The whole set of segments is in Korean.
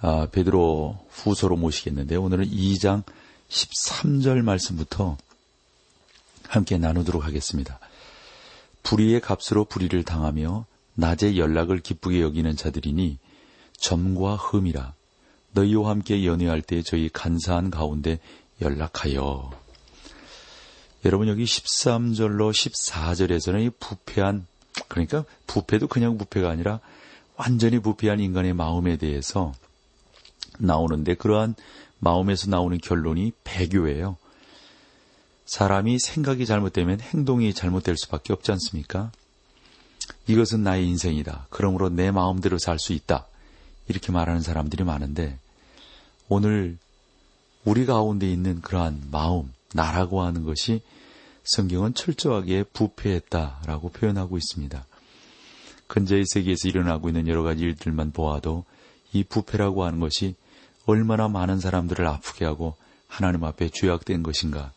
아, 베드로 후서로 모시겠는데 오늘은 2장 13절 말씀부터 함께 나누도록 하겠습니다. 불의의 값으로 불의를 당하며 낮에 연락을 기쁘게 여기는 자들이니 점과 흠이라. 너희와 함께 연애할 때 저희 간사한 가운데 연락하여. 여러분 여기 13절로 14절에서는 이 부패한 그러니까 부패도 그냥 부패가 아니라 완전히 부패한 인간의 마음에 대해서 나오는데 그러한 마음에서 나오는 결론이 배교예요. 사람이 생각이 잘못되면 행동이 잘못될 수밖에 없지 않습니까? 이것은 나의 인생이다. 그러므로 내 마음대로 살 수 있다. 이렇게 말하는 사람들이 많은데 오늘 우리 가운데 있는 그러한 마음, 나라고 하는 것이 성경은 철저하게 부패했다라고 표현하고 있습니다. 근저의 세계에서 일어나고 있는 여러 가지 일들만 보아도 이 부패라고 하는 것이 얼마나 많은 사람들을 아프게 하고 하나님 앞에 죄악된 것인가.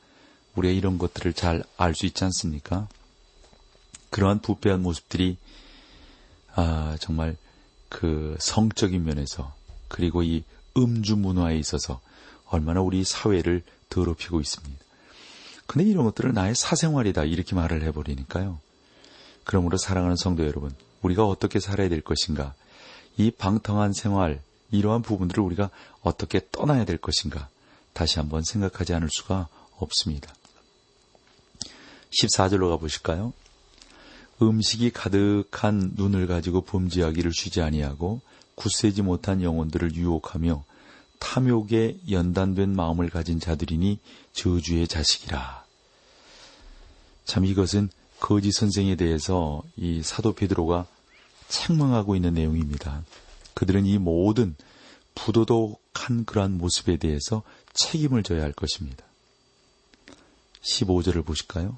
우리가 이런 것들을 잘 알 수 있지 않습니까? 그러한 부패한 모습들이 아, 정말 그 성적인 면에서 그리고 이 음주 문화에 있어서 얼마나 우리 사회를 더럽히고 있습니다. 근데 이런 것들을 나의 사생활이다 이렇게 말을 해버리니까요. 그러므로 사랑하는 성도 여러분, 우리가 어떻게 살아야 될 것인가? 이 방탕한 생활, 이러한 부분들을 우리가 어떻게 떠나야 될 것인가 다시 한번 생각하지 않을 수가 없습니다. 14절로 가보실까요? 음식이 가득한 눈을 가지고 범죄하기를 쉬지 아니하고 굳세지 못한 영혼들을 유혹하며 탐욕에 연단된 마음을 가진 자들이니 저주의 자식이라. 참 이것은 거짓 선생에 대해서 이 사도 베드로가 책망하고 있는 내용입니다. 그들은 이 모든 부도덕한 그러한 모습에 대해서 책임을 져야 할 것입니다. 15절을 보실까요?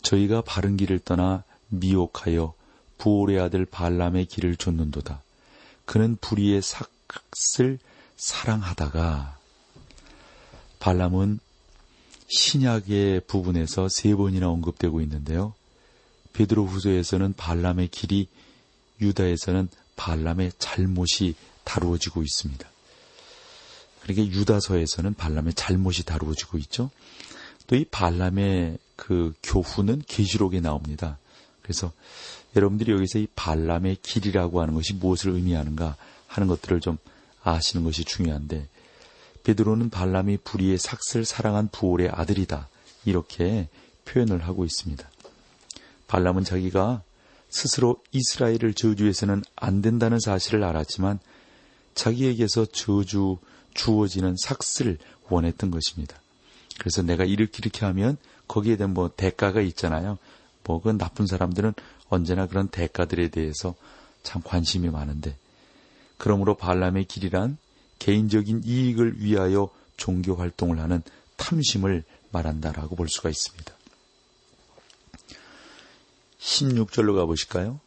저희가 바른 길을 떠나 미혹하여 부올의 아들 발람의 길을 줬는도다. 그는 불의의 삭을 사랑하다가 발람은 신약의 부분에서 세 번이나 언급되고 있는데요. 베드로 후서에서는 발람의 길이 유다에서는 발람의 잘못이 다루어지고 있습니다. 그러니까 유다서에서는 발람의 잘못이 다루어지고 있죠. 또 이 발람의 그 교훈은 계시록에 나옵니다. 그래서 여러분들이 여기서 이 발람의 길이라고 하는 것이 무엇을 의미하는가 하는 것들을 좀 아시는 것이 중요한데 베드로는 발람이 불의의 삭슬 사랑한 부올의 아들이다 이렇게 표현을 하고 있습니다. 발람은 자기가 스스로 이스라엘을 저주해서는 안 된다는 사실을 알았지만 자기에게서 저주 주어지는 삭스를 원했던 것입니다. 그래서 내가 이렇게 이렇게 하면 거기에 대한 뭐 대가가 있잖아요. 뭐 그 나쁜 사람들은 언제나 그런 대가들에 대해서 참 관심이 많은데 그러므로 발람의 길이란 개인적인 이익을 위하여 종교 활동을 하는 탐심을 말한다라고 볼 수가 있습니다. 16절로 가보실까요?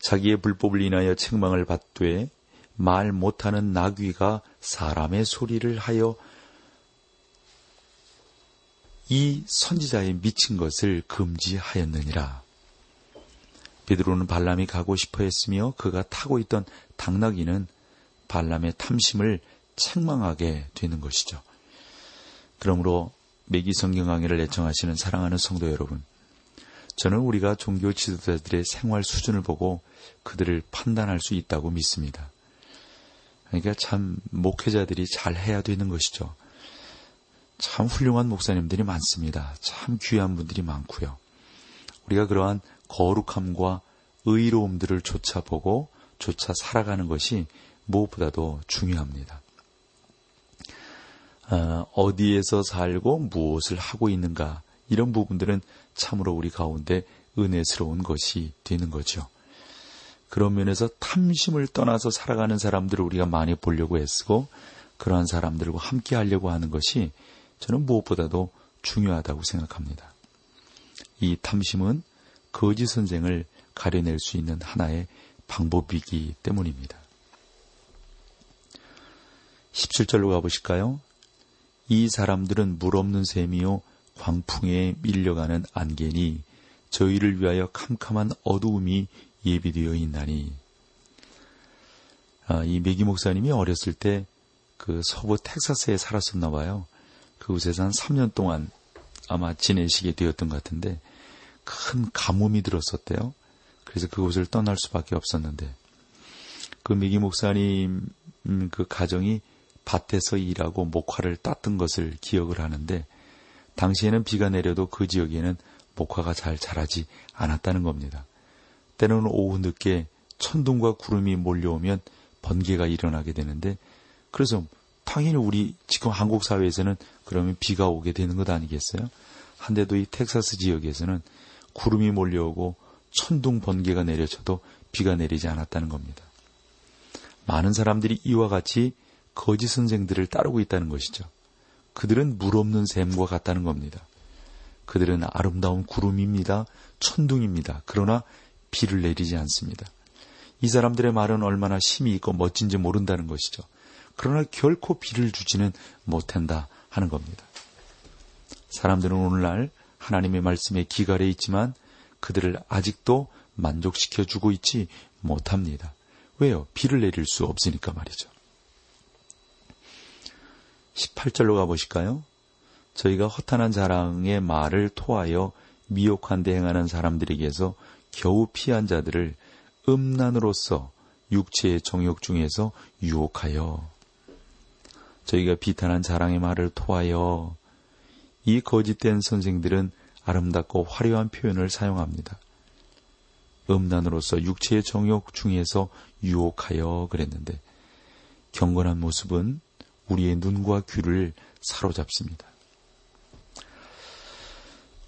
자기의 불법을 인하여 책망을 받되 말 못하는 나귀가 사람의 소리를 하여 이 선지자의 미친 것을 금지하였느니라. 베드로는 발람이 가고 싶어 했으며 그가 타고 있던 당나귀는 발람의 탐심을 책망하게 되는 것이죠. 그러므로 매기 성경 강의를 애청하시는 사랑하는 성도 여러분, 저는 우리가 종교 지도자들의 생활 수준을 보고 그들을 판단할 수 있다고 믿습니다. 그러니까 참 목회자들이 잘 해야 되는 것이죠. 참 훌륭한 목사님들이 많습니다. 참 귀한 분들이 많고요. 우리가 그러한 거룩함과 의로움들을 쫓아보고 쫓아 살아가는 것이 무엇보다도 중요합니다. 어, 디에서 살고 무엇을 하고 있는가 이런 부분들은 참으로 우리 가운데 은혜스러운 것이 되는 거죠. 그런 면에서 탐심을 떠나서 살아가는 사람들을 우리가 많이 보려고 애쓰고 그러한 사람들과 함께 하려고 하는 것이 저는 무엇보다도 중요하다고 생각합니다. 이 탐심은 거짓 선생을 가려낼 수 있는 하나의 방법이기 때문입니다. 17절로 가보실까요? 이 사람들은 물 없는 샘이요 광풍에 밀려가는 안개니 저희를 위하여 캄캄한 어두움이 예비되어 있나니 아, 이 메기 목사님이 어렸을 때 그 서부 텍사스에 살았었나 봐요. 그곳에서 한 3년 동안 아마 지내시게 되었던 것 같은데 큰 가뭄이 들었었대요. 그래서 그곳을 떠날 수밖에 없었는데 그 메기 목사님 그 가정이 밭에서 일하고 목화를 땄던 것을 기억을 하는데 당시에는 비가 내려도 그 지역에는 목화가 잘 자라지 않았다는 겁니다. 때로는 오후 늦게 천둥과 구름이 몰려오면 번개가 일어나게 되는데 그래서 당연히 우리 지금 한국 사회에서는 그러면 비가 오게 되는 것 아니겠어요? 한데도 이 텍사스 지역에서는 구름이 몰려오고 천둥 번개가 내려쳐도 비가 내리지 않았다는 겁니다. 많은 사람들이 이와 같이 거짓 선생들을 따르고 있다는 것이죠. 그들은 물 없는 샘과 같다는 겁니다. 그들은 아름다운 구름입니다. 천둥입니다. 그러나 비를 내리지 않습니다. 이 사람들의 말은 얼마나 힘이 있고 멋진지 모른다는 것이죠. 그러나 결코 비를 주지는 못한다 하는 겁니다. 사람들은 오늘날 하나님의 말씀에 기갈해 있지만 그들을 아직도 만족시켜 주고 있지 못합니다. 왜요? 비를 내릴 수 없으니까 말이죠. 18절로 가보실까요? 저희가 허탄한 자랑의 말을 토하여 미혹한 데 행하는 사람들에게서 겨우 피한 자들을 음란으로서 육체의 정욕 중에서 유혹하여 저희가 비탄한 자랑의 말을 토하여 이 거짓된 선생들은 아름답고 화려한 표현을 사용합니다. 음란으로서 육체의 정욕 중에서 유혹하여 그랬는데 경건한 모습은 우리의 눈과 귀를 사로잡습니다.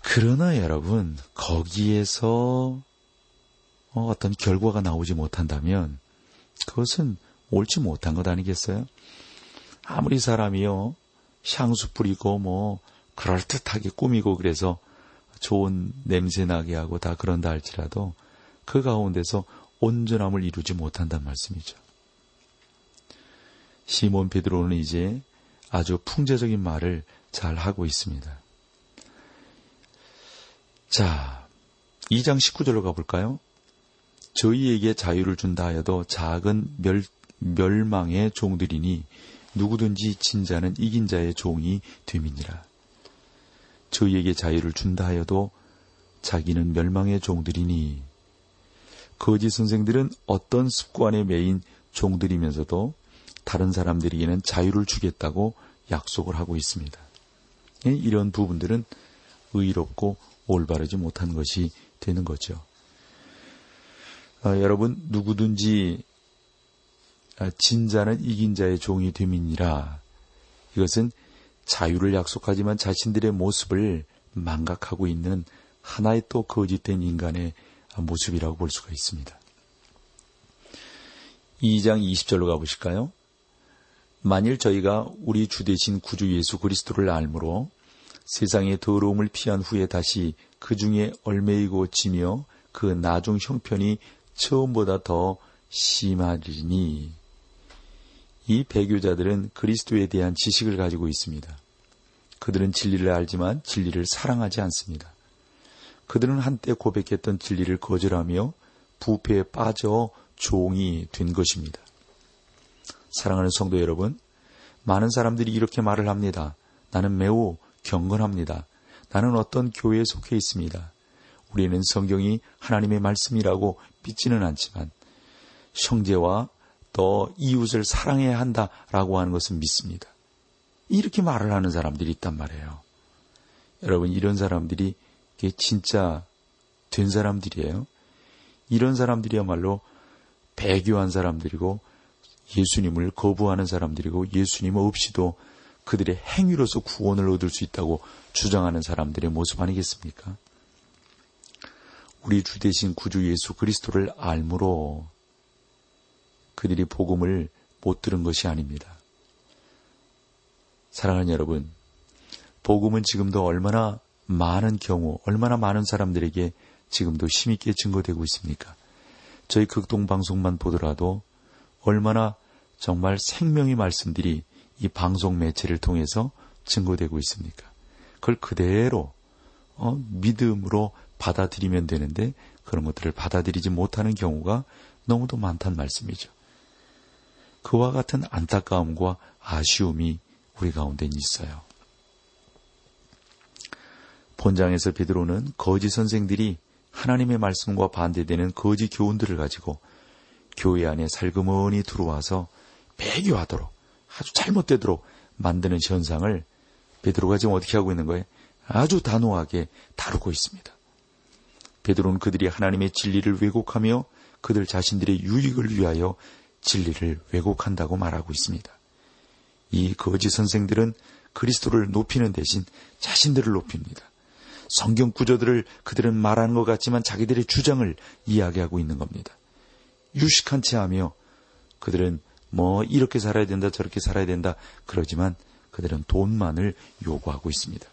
그러나 여러분, 거기에서 어, 어떤 결과가 나오지 못한다면 그것은 옳지 못한 것 아니겠어요? 아무리 사람이요, 향수 뿌리고 뭐, 그럴듯하게 꾸미고 그래서 좋은 냄새 나게 하고 다 그런다 할지라도 그 가운데서 온전함을 이루지 못한다는 말씀이죠. 시몬 베드로는 이제 아주 풍자적인 말을 잘 하고 있습니다. 자, 2장 19절로 가볼까요? 저희에게 자유를 준다 하여도 작은 멸, 멸망의 종들이니 누구든지 진자는 이긴 자의 종이 됨이니라. 저희에게 자유를 준다 하여도 자기는 멸망의 종들이니 거짓 선생들은 어떤 습관에 매인 종들이면서도 다른 사람들에게는 자유를 주겠다고 약속을 하고 있습니다. 예, 이런 부분들은 의롭고 올바르지 못한 것이 되는 거죠. 아, 여러분 누구든지 아, 진자는 이긴 자의 종이 됨이니라. 이것은 자유를 약속하지만 자신들의 모습을 망각하고 있는 하나의 또 거짓된 인간의 모습이라고 볼 수가 있습니다. 2장 20절로 가보실까요? 만일 저희가 우리 주 대신 구주 예수 그리스도를 알므로 세상의 더러움을 피한 후에 다시 그 중에 얼매이고 지며 그 나중 형편이 처음보다 더 심하리니 이 배교자들은 그리스도에 대한 지식을 가지고 있습니다. 그들은 진리를 알지만 진리를 사랑하지 않습니다. 그들은 한때 고백했던 진리를 거절하며 부패에 빠져 종이 된 것입니다. 사랑하는 성도 여러분, 많은 사람들이 이렇게 말을 합니다. 나는 매우 경건합니다. 나는 어떤 교회에 속해 있습니다. 우리는 성경이 하나님의 말씀이라고 믿지는 않지만 형제와 또 이웃을 사랑해야 한다라고 하는 것은 믿습니다. 이렇게 말을 하는 사람들이 있단 말이에요. 여러분 이런 사람들이 진짜 된 사람들이에요. 이런 사람들이야말로 배교한 사람들이고 예수님을 거부하는 사람들이고 예수님 없이도 그들의 행위로서 구원을 얻을 수 있다고 주장하는 사람들의 모습 아니겠습니까? 우리 주 대신 구주 예수 그리스도를 알므로 그들이 복음을 못 들은 것이 아닙니다. 사랑하는 여러분, 복음은 지금도 얼마나 많은 경우, 얼마나 많은 사람들에게 지금도 힘있게 증거되고 있습니까? 저희 극동방송만 보더라도 얼마나 정말 생명의 말씀들이 이 방송 매체를 통해서 증거되고 있습니까? 그걸 그대로 어, 믿음으로 받아들이면 되는데 그런 것들을 받아들이지 못하는 경우가 너무도 많다는 말씀이죠. 그와 같은 안타까움과 아쉬움이 우리 가운데 있어요. 본장에서 베드로는 거짓 선생들이 하나님의 말씀과 반대되는 거짓 교훈들을 가지고 교회 안에 살그머니 들어와서 배교하도록 아주 잘못되도록 만드는 현상을 베드로가 지금 어떻게 하고 있는 거예요? 아주 단호하게 다루고 있습니다. 베드로는 그들이 하나님의 진리를 왜곡하며 그들 자신들의 유익을 위하여 진리를 왜곡한다고 말하고 있습니다. 이 거짓 선생들은 그리스도를 높이는 대신 자신들을 높입니다. 성경 구조들을 그들은 말하는 것 같지만 자기들의 주장을 이야기하고 있는 겁니다. 유식한 채 하며 그들은 뭐 이렇게 살아야 된다 저렇게 살아야 된다 그러지만 그들은 돈만을 요구하고 있습니다.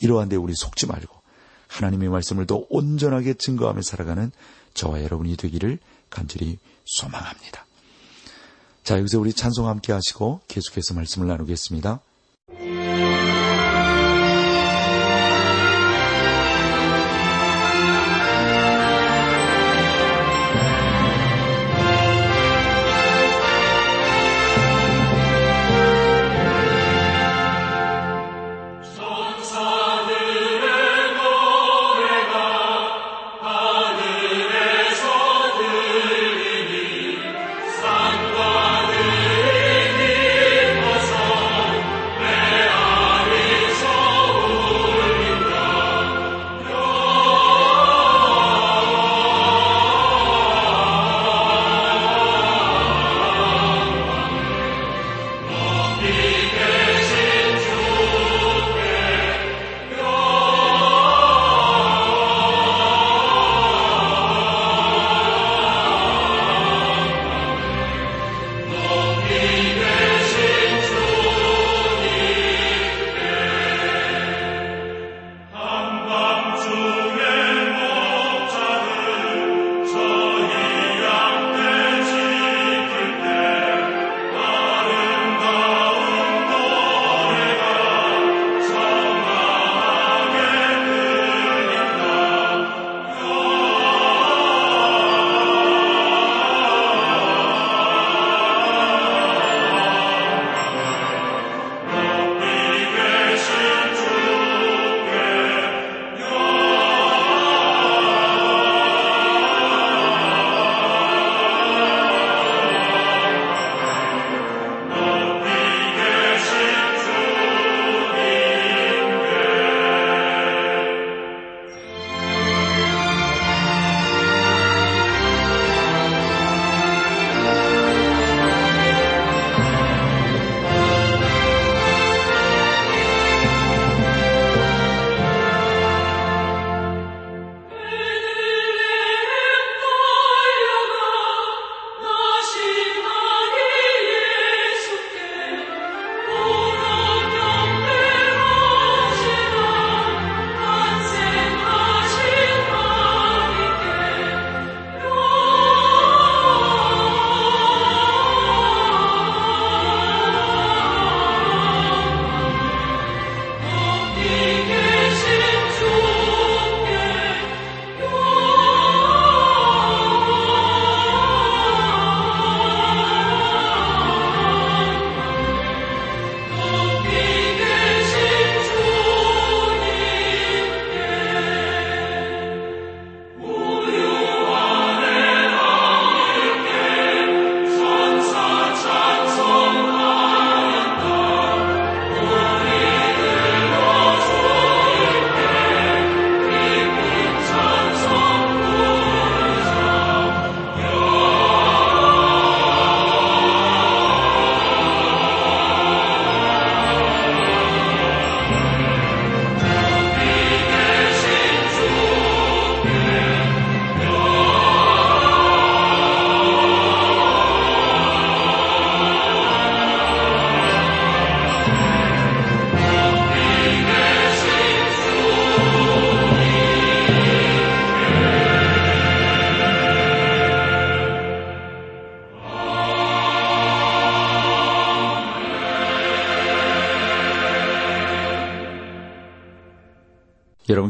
이러한데 우리 속지 말고 하나님의 말씀을 더 온전하게 증거하며 살아가는 저와 여러분이 되기를 간절히 소망합니다. 자, 여기서 우리 찬송 함께 하시고 계속해서 말씀을 나누겠습니다.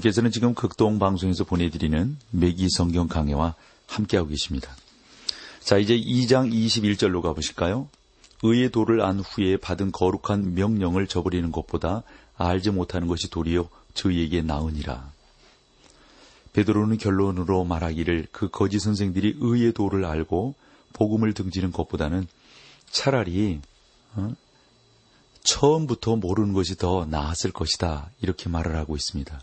여러분께서는 지금 극동 방송에서 보내드리는 매기 성경 강해와 함께하고 계십니다. 자, 이제 2장 21절로 가보실까요? 의의 도를 안 후에 받은 거룩한 명령을 저버리는 것보다 알지 못하는 것이 도리요 저희에게 나으니라. 베드로는 결론으로 말하기를 그 거짓 선생들이 의의 도를 알고 복음을 등지는 것보다는 차라리 어? 처음부터 모르는 것이 더 나았을 것이다 이렇게 말을 하고 있습니다.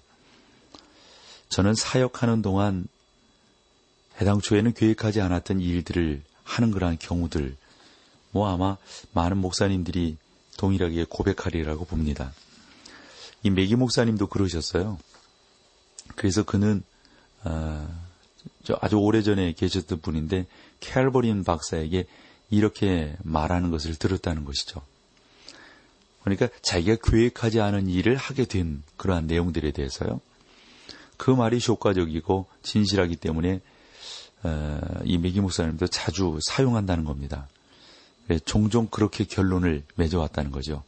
저는 사역하는 동안 해당 초에는 계획하지 않았던 일들을 하는 그러한 경우들 뭐 아마 많은 목사님들이 동일하게 고백하리라고 봅니다. 이 메기 목사님도 그러셨어요. 그래서 그는 어, 아주 오래전에 계셨던 분인데 캘버린 박사에게 이렇게 말하는 것을 들었다는 것이죠. 그러니까 자기가 계획하지 않은 일을 하게 된 그러한 내용들에 대해서요. 그 말이 효과적이고 진실하기 때문에 어, 이 메기 목사님도 자주 사용한다는 겁니다. 종종 그렇게 결론을 맺어왔다는 거죠.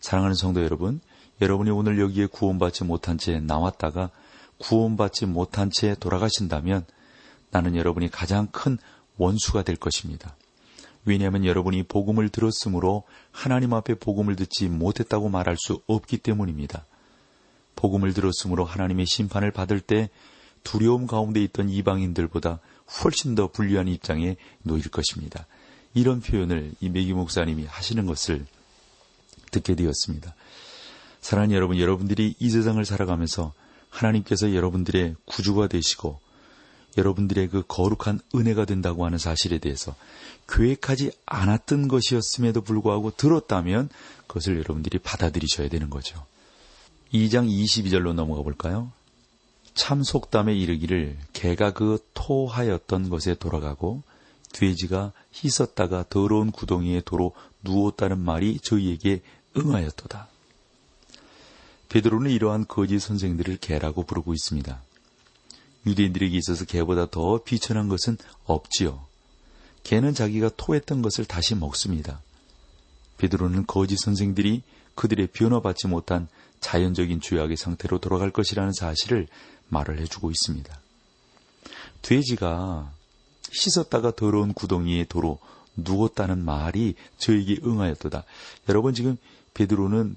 사랑하는 성도 여러분, 여러분이 오늘 여기에 구원받지 못한 채 나왔다가 구원받지 못한 채 돌아가신다면 나는 여러분이 가장 큰 원수가 될 것입니다. 왜냐하면 여러분이 복음을 들었으므로 하나님 앞에 복음을 듣지 못했다고 말할 수 없기 때문입니다. 복음을 들었으므로 하나님의 심판을 받을 때 두려움 가운데 있던 이방인들보다 훨씬 더 불리한 입장에 놓일 것입니다. 이런 표현을 이 메기 목사님이 하시는 것을 듣게 되었습니다. 사랑하는 여러분, 여러분들이 이 세상을 살아가면서 하나님께서 여러분들의 구주가 되시고 여러분들의 그 거룩한 은혜가 된다고 하는 사실에 대해서 계획하지 않았던 것이었음에도 불구하고 들었다면 그것을 여러분들이 받아들이셔야 되는 거죠. 2장 22절로 넘어가 볼까요? 참 속담에 이르기를 개가 그 토하였던 것에 돌아가고 돼지가 희었다가 더러운 구덩이에 도로 누웠다는 말이 저희에게 응하였도다. 베드로는 이러한 거짓 선생들을 개라고 부르고 있습니다. 유대인들에게 있어서 개보다 더 비천한 것은 없지요. 개는 자기가 토했던 것을 다시 먹습니다. 베드로는 거짓 선생들이 그들의 변화받지 못한 자연적인 죄악의 상태로 돌아갈 것이라는 사실을 말을 해주고 있습니다. 돼지가 씻었다가 더러운 구덩이에 도로 누웠다는 말이 저에게 응하였도다. 여러분 지금 베드로는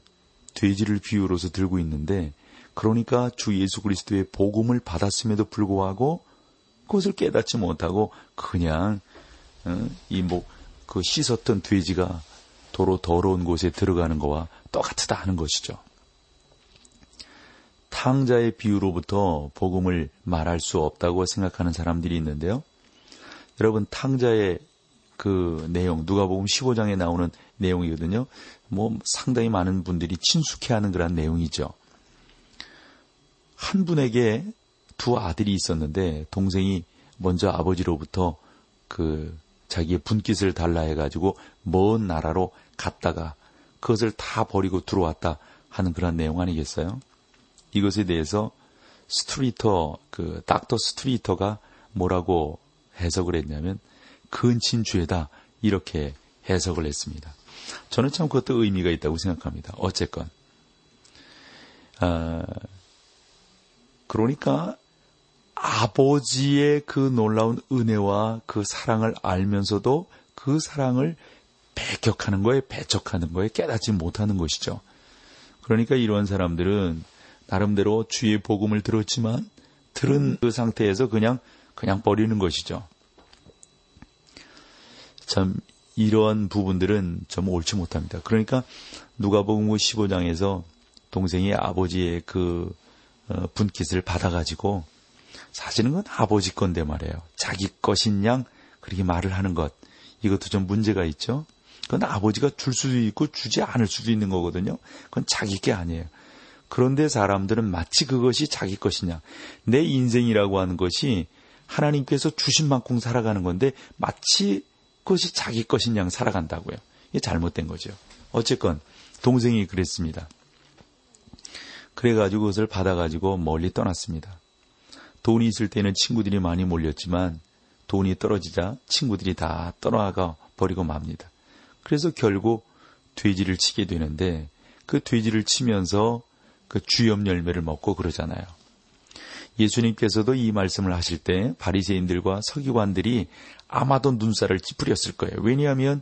돼지를 비유로서 들고 있는데 그러니까 주 예수 그리스도의 복음을 받았음에도 불구하고 그것을 깨닫지 못하고 그냥 어, 이뭐 그 씻었던 돼지가 도로 더러운 곳에 들어가는 거와 똑같다 하는 것이죠. 탕자의 비유로부터 복음을 말할 수 없다고 생각하는 사람들이 있는데요. 여러분 탕자의 그 내용 누가복음 15장에 나오는 내용이거든요. 뭐 상당히 많은 분들이 친숙해하는 그런 내용이죠. 한 분에게 두 아들이 있었는데 동생이 먼저 아버지로부터 그 자기의 분깃을 달라 해가지고 먼 나라로 갔다가 그것을 다 버리고 들어왔다 하는 그런 내용 아니겠어요? 이것에 대해서 스트리터 그 닥터 스트리터가 뭐라고 해석을 했냐면 근친주의다 이렇게 해석을 했습니다. 저는 참 그것도 의미가 있다고 생각합니다. 어쨌건 아, 그러니까 아버지의 그 놀라운 은혜와 그 사랑을 알면서도 그 사랑을 배격하는 거에 배척하는 거에 깨닫지 못하는 것이죠. 그러니까 이러한 사람들은 나름대로 주의 복음을 들었지만 들은 그 상태에서 그냥 그냥 버리는 것이죠. 참 이러한 부분들은 좀 옳지 못합니다. 그러니까 누가복음 15장에서 동생이 아버지의 그 어, 분깃을 받아가지고 사실은 그건 아버지 건데 말이에요. 자기 것인 양 그렇게 말을 하는 것 이것도 좀 문제가 있죠. 그건 아버지가 줄 수도 있고 주지 않을 수도 있는 거거든요. 그건 자기 게 아니에요. 그런데 사람들은 마치 그것이 자기 것이냐. 내 인생이라고 하는 것이 하나님께서 주신 만큼 살아가는 건데 마치 그것이 자기 양 살아간다고요. 이게 잘못된 거죠. 어쨌건 동생이 그랬습니다. 그래가지고 그것을 받아가지고 멀리 떠났습니다. 돈이 있을 때는 친구들이 많이 몰렸지만 돈이 떨어지자 친구들이 다 떠나가 버리고 맙니다. 그래서 결국 돼지를 치게 되는데 그 돼지를 치면서 그 주염 열매를 먹고 그러잖아요. 예수님께서도 이 말씀을 하실 때 바리새인들과 서기관들이 아마도 눈살을 찌푸렸을 거예요. 왜냐하면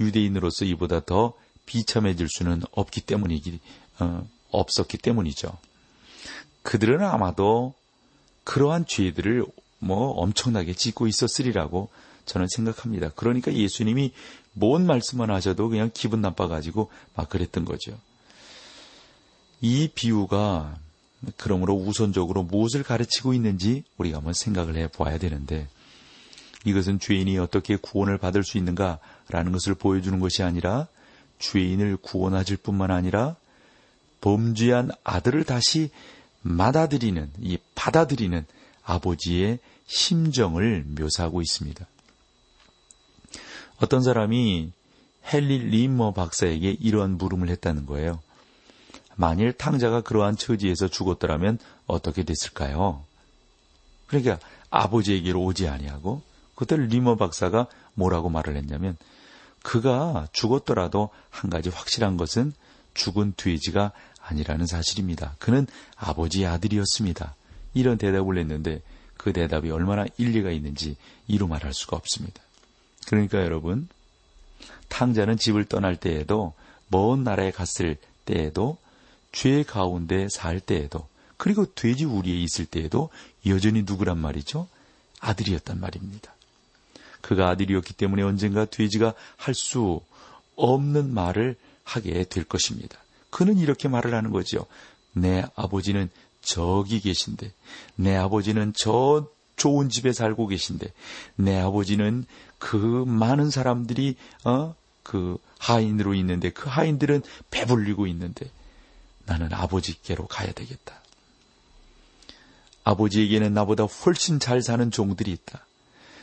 유대인으로서 이보다 더 비참해질 수는 없기 때문이기 어, 없었기 때문이죠. 그들은 아마도 그러한 죄들을 뭐 엄청나게 짓고 있었으리라고 저는 생각합니다. 그러니까 예수님이 뭔 말씀만 하셔도 그냥 기분 나빠가지고 막 그랬던 거죠. 이 비유가 그러므로 우선적으로 무엇을 가르치고 있는지 우리가 한번 생각을 해 보아야 되는데 이것은 죄인이 어떻게 구원을 받을 수 있는가라는 것을 보여주는 것이 아니라 죄인을 구원하실 뿐만 아니라 범죄한 아들을 다시 받아들이는 이 받아들이는 아버지의 심정을 묘사하고 있습니다. 어떤 사람이 헨리 리머 박사에게 이러한 물음을 했다는 거예요. 만일 탕자가 그러한 처지에서 죽었더라면 어떻게 됐을까요? 그러니까 아버지에게로 오지 아니하고 그때 리머 박사가 뭐라고 말을 했냐면 그가 죽었더라도 한 가지 확실한 것은 죽은 돼지가 아니라는 사실입니다. 그는 아버지의 아들이었습니다. 이런 대답을 했는데 그 대답이 얼마나 일리가 있는지 이루 말할 수가 없습니다. 그러니까 여러분, 탕자는 집을 떠날 때에도 먼 나라에 갔을 때에도 죄 가운데 살 때에도 그리고 돼지 우리에 있을 때에도 여전히 누구란 말이죠? 아들이었단 말입니다. 그가 아들이었기 때문에 언젠가 돼지가 할 수 없는 말을 하게 될 것입니다. 그는 이렇게 말을 하는 거죠. 내 아버지는 저기 계신데, 내 아버지는 저 좋은 집에 살고 계신데, 내 아버지는 그 많은 사람들이, 어, 그 하인으로 있는데, 그 하인들은 배불리고 있는데, 나는 아버지께로 가야 되겠다. 아버지에게는 나보다 훨씬 잘 사는 종들이 있다.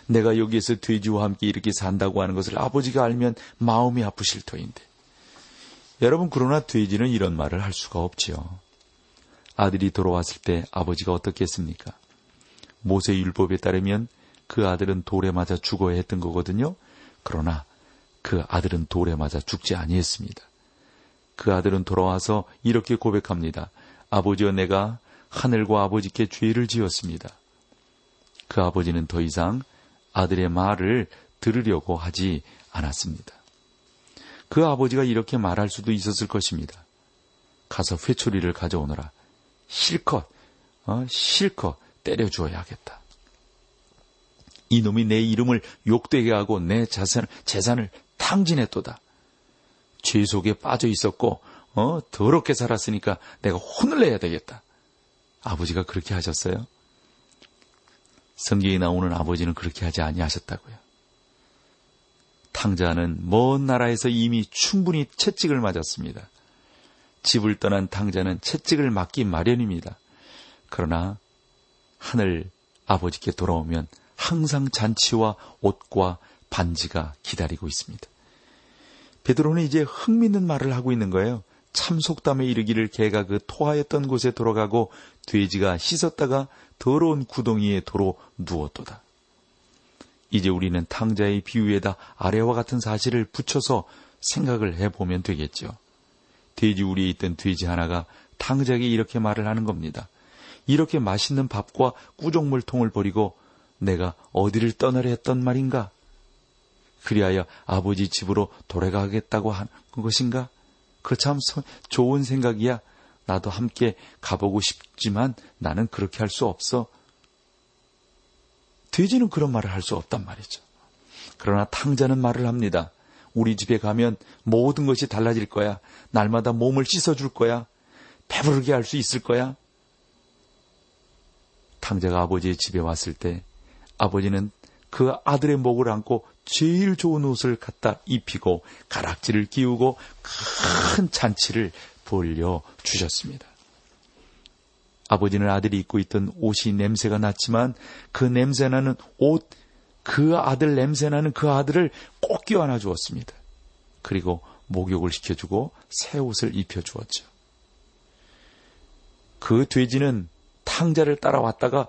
내가 여기에서 돼지와 함께 이렇게 산다고 하는 것을 아버지가 알면 마음이 아프실 터인데. 여러분, 그러나 돼지는 이런 말을 할 수가 없지요. 아들이 돌아왔을 때 아버지가 어떻게 했습니까? 모세 율법에 따르면 그 아들은 돌에 맞아 죽어야 했던 거거든요. 그러나 그 아들은 돌에 맞아 죽지 아니했습니다. 그 아들은 돌아와서 이렇게 고백합니다. 아버지와 내가 하늘과 아버지께 죄를 지었습니다. 그 아버지는 더 이상 아들의 말을 들으려고 하지 않았습니다. 그 아버지가 이렇게 말할 수도 있었을 것입니다. 가서 회초리를 가져오너라. 실컷, 어, 실컷 때려주어야겠다. 이놈이 내 이름을 욕되게 하고 내 자산, 재산을 탕진했도다. 죄 속에 빠져 있었고, 어, 더럽게 살았으니까 내가 혼을 내야 되겠다. 아버지가 그렇게 하셨어요? 성경에 나오는 아버지는 그렇게 하지 아니하셨다고요. 탕자는 먼 나라에서 이미 충분히 채찍을 맞았습니다. 집을 떠난 탕자는 채찍을 맞기 마련입니다. 그러나 하늘 아버지께 돌아오면 항상 잔치와 옷과 반지가 기다리고 있습니다. 베드로는 이제 흥미있는 말을 하고 있는 거예요. 참속담에 이르기를 개가 그 토하였던 곳에 돌아가고 돼지가 씻었다가 더러운 구덩이에 도로 누웠도다. 이제 우리는 탕자의 비유에다 아래와 같은 사실을 붙여서 생각을 해보면 되겠죠. 돼지 우리에 있던 돼지 하나가 탕자에게 이렇게 말을 하는 겁니다. 이렇게 맛있는 밥과 꾸종물통을 버리고 내가 어디를 떠나려 했던 말인가? 그리하여 아버지 집으로 돌아가겠다고 한 것인가? 그참 좋은 생각이야. 나도 함께 가보고 싶지만 나는 그렇게 할 수 없어. 돼지는 그런 말을 할 수 없단 말이죠. 그러나 탕자는 말을 합니다. 우리 집에 가면 모든 것이 달라질 거야. 날마다 몸을 씻어줄 거야. 배부르게 할 수 있을 거야. 탕자가 아버지의 집에 왔을 때 아버지는 그 아들의 목을 안고 제일 좋은 옷을 갖다 입히고 가락지를 끼우고 큰 잔치를 벌려 주셨습니다. 아버지는 아들이 입고 있던 옷이 냄새가 났지만 그 냄새 나는 옷, 그 아들 냄새 나는 그 아들을 꼭 껴안아 주었습니다. 그리고 목욕을 시켜주고 새 옷을 입혀 주었죠. 그 돼지는 탕자를 따라왔다가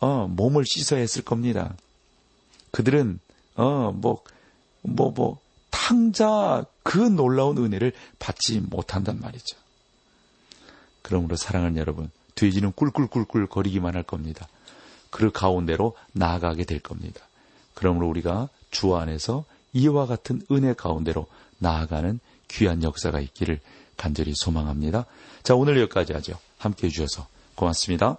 어, 몸을 씻어야 했을 겁니다. 그들은 어, 뭐, 뭐, 뭐, 탕자 그 놀라운 은혜를 받지 못한단 말이죠. 그러므로 사랑하는 여러분, 돼지는 꿀꿀꿀꿀 거리기만 할 겁니다. 그 가운데로 나아가게 될 겁니다. 그러므로 우리가 주 안에서 이와 같은 은혜 가운데로 나아가는 귀한 역사가 있기를 간절히 소망합니다. 자, 오늘 여기까지 하죠. 함께 해주셔서 고맙습니다.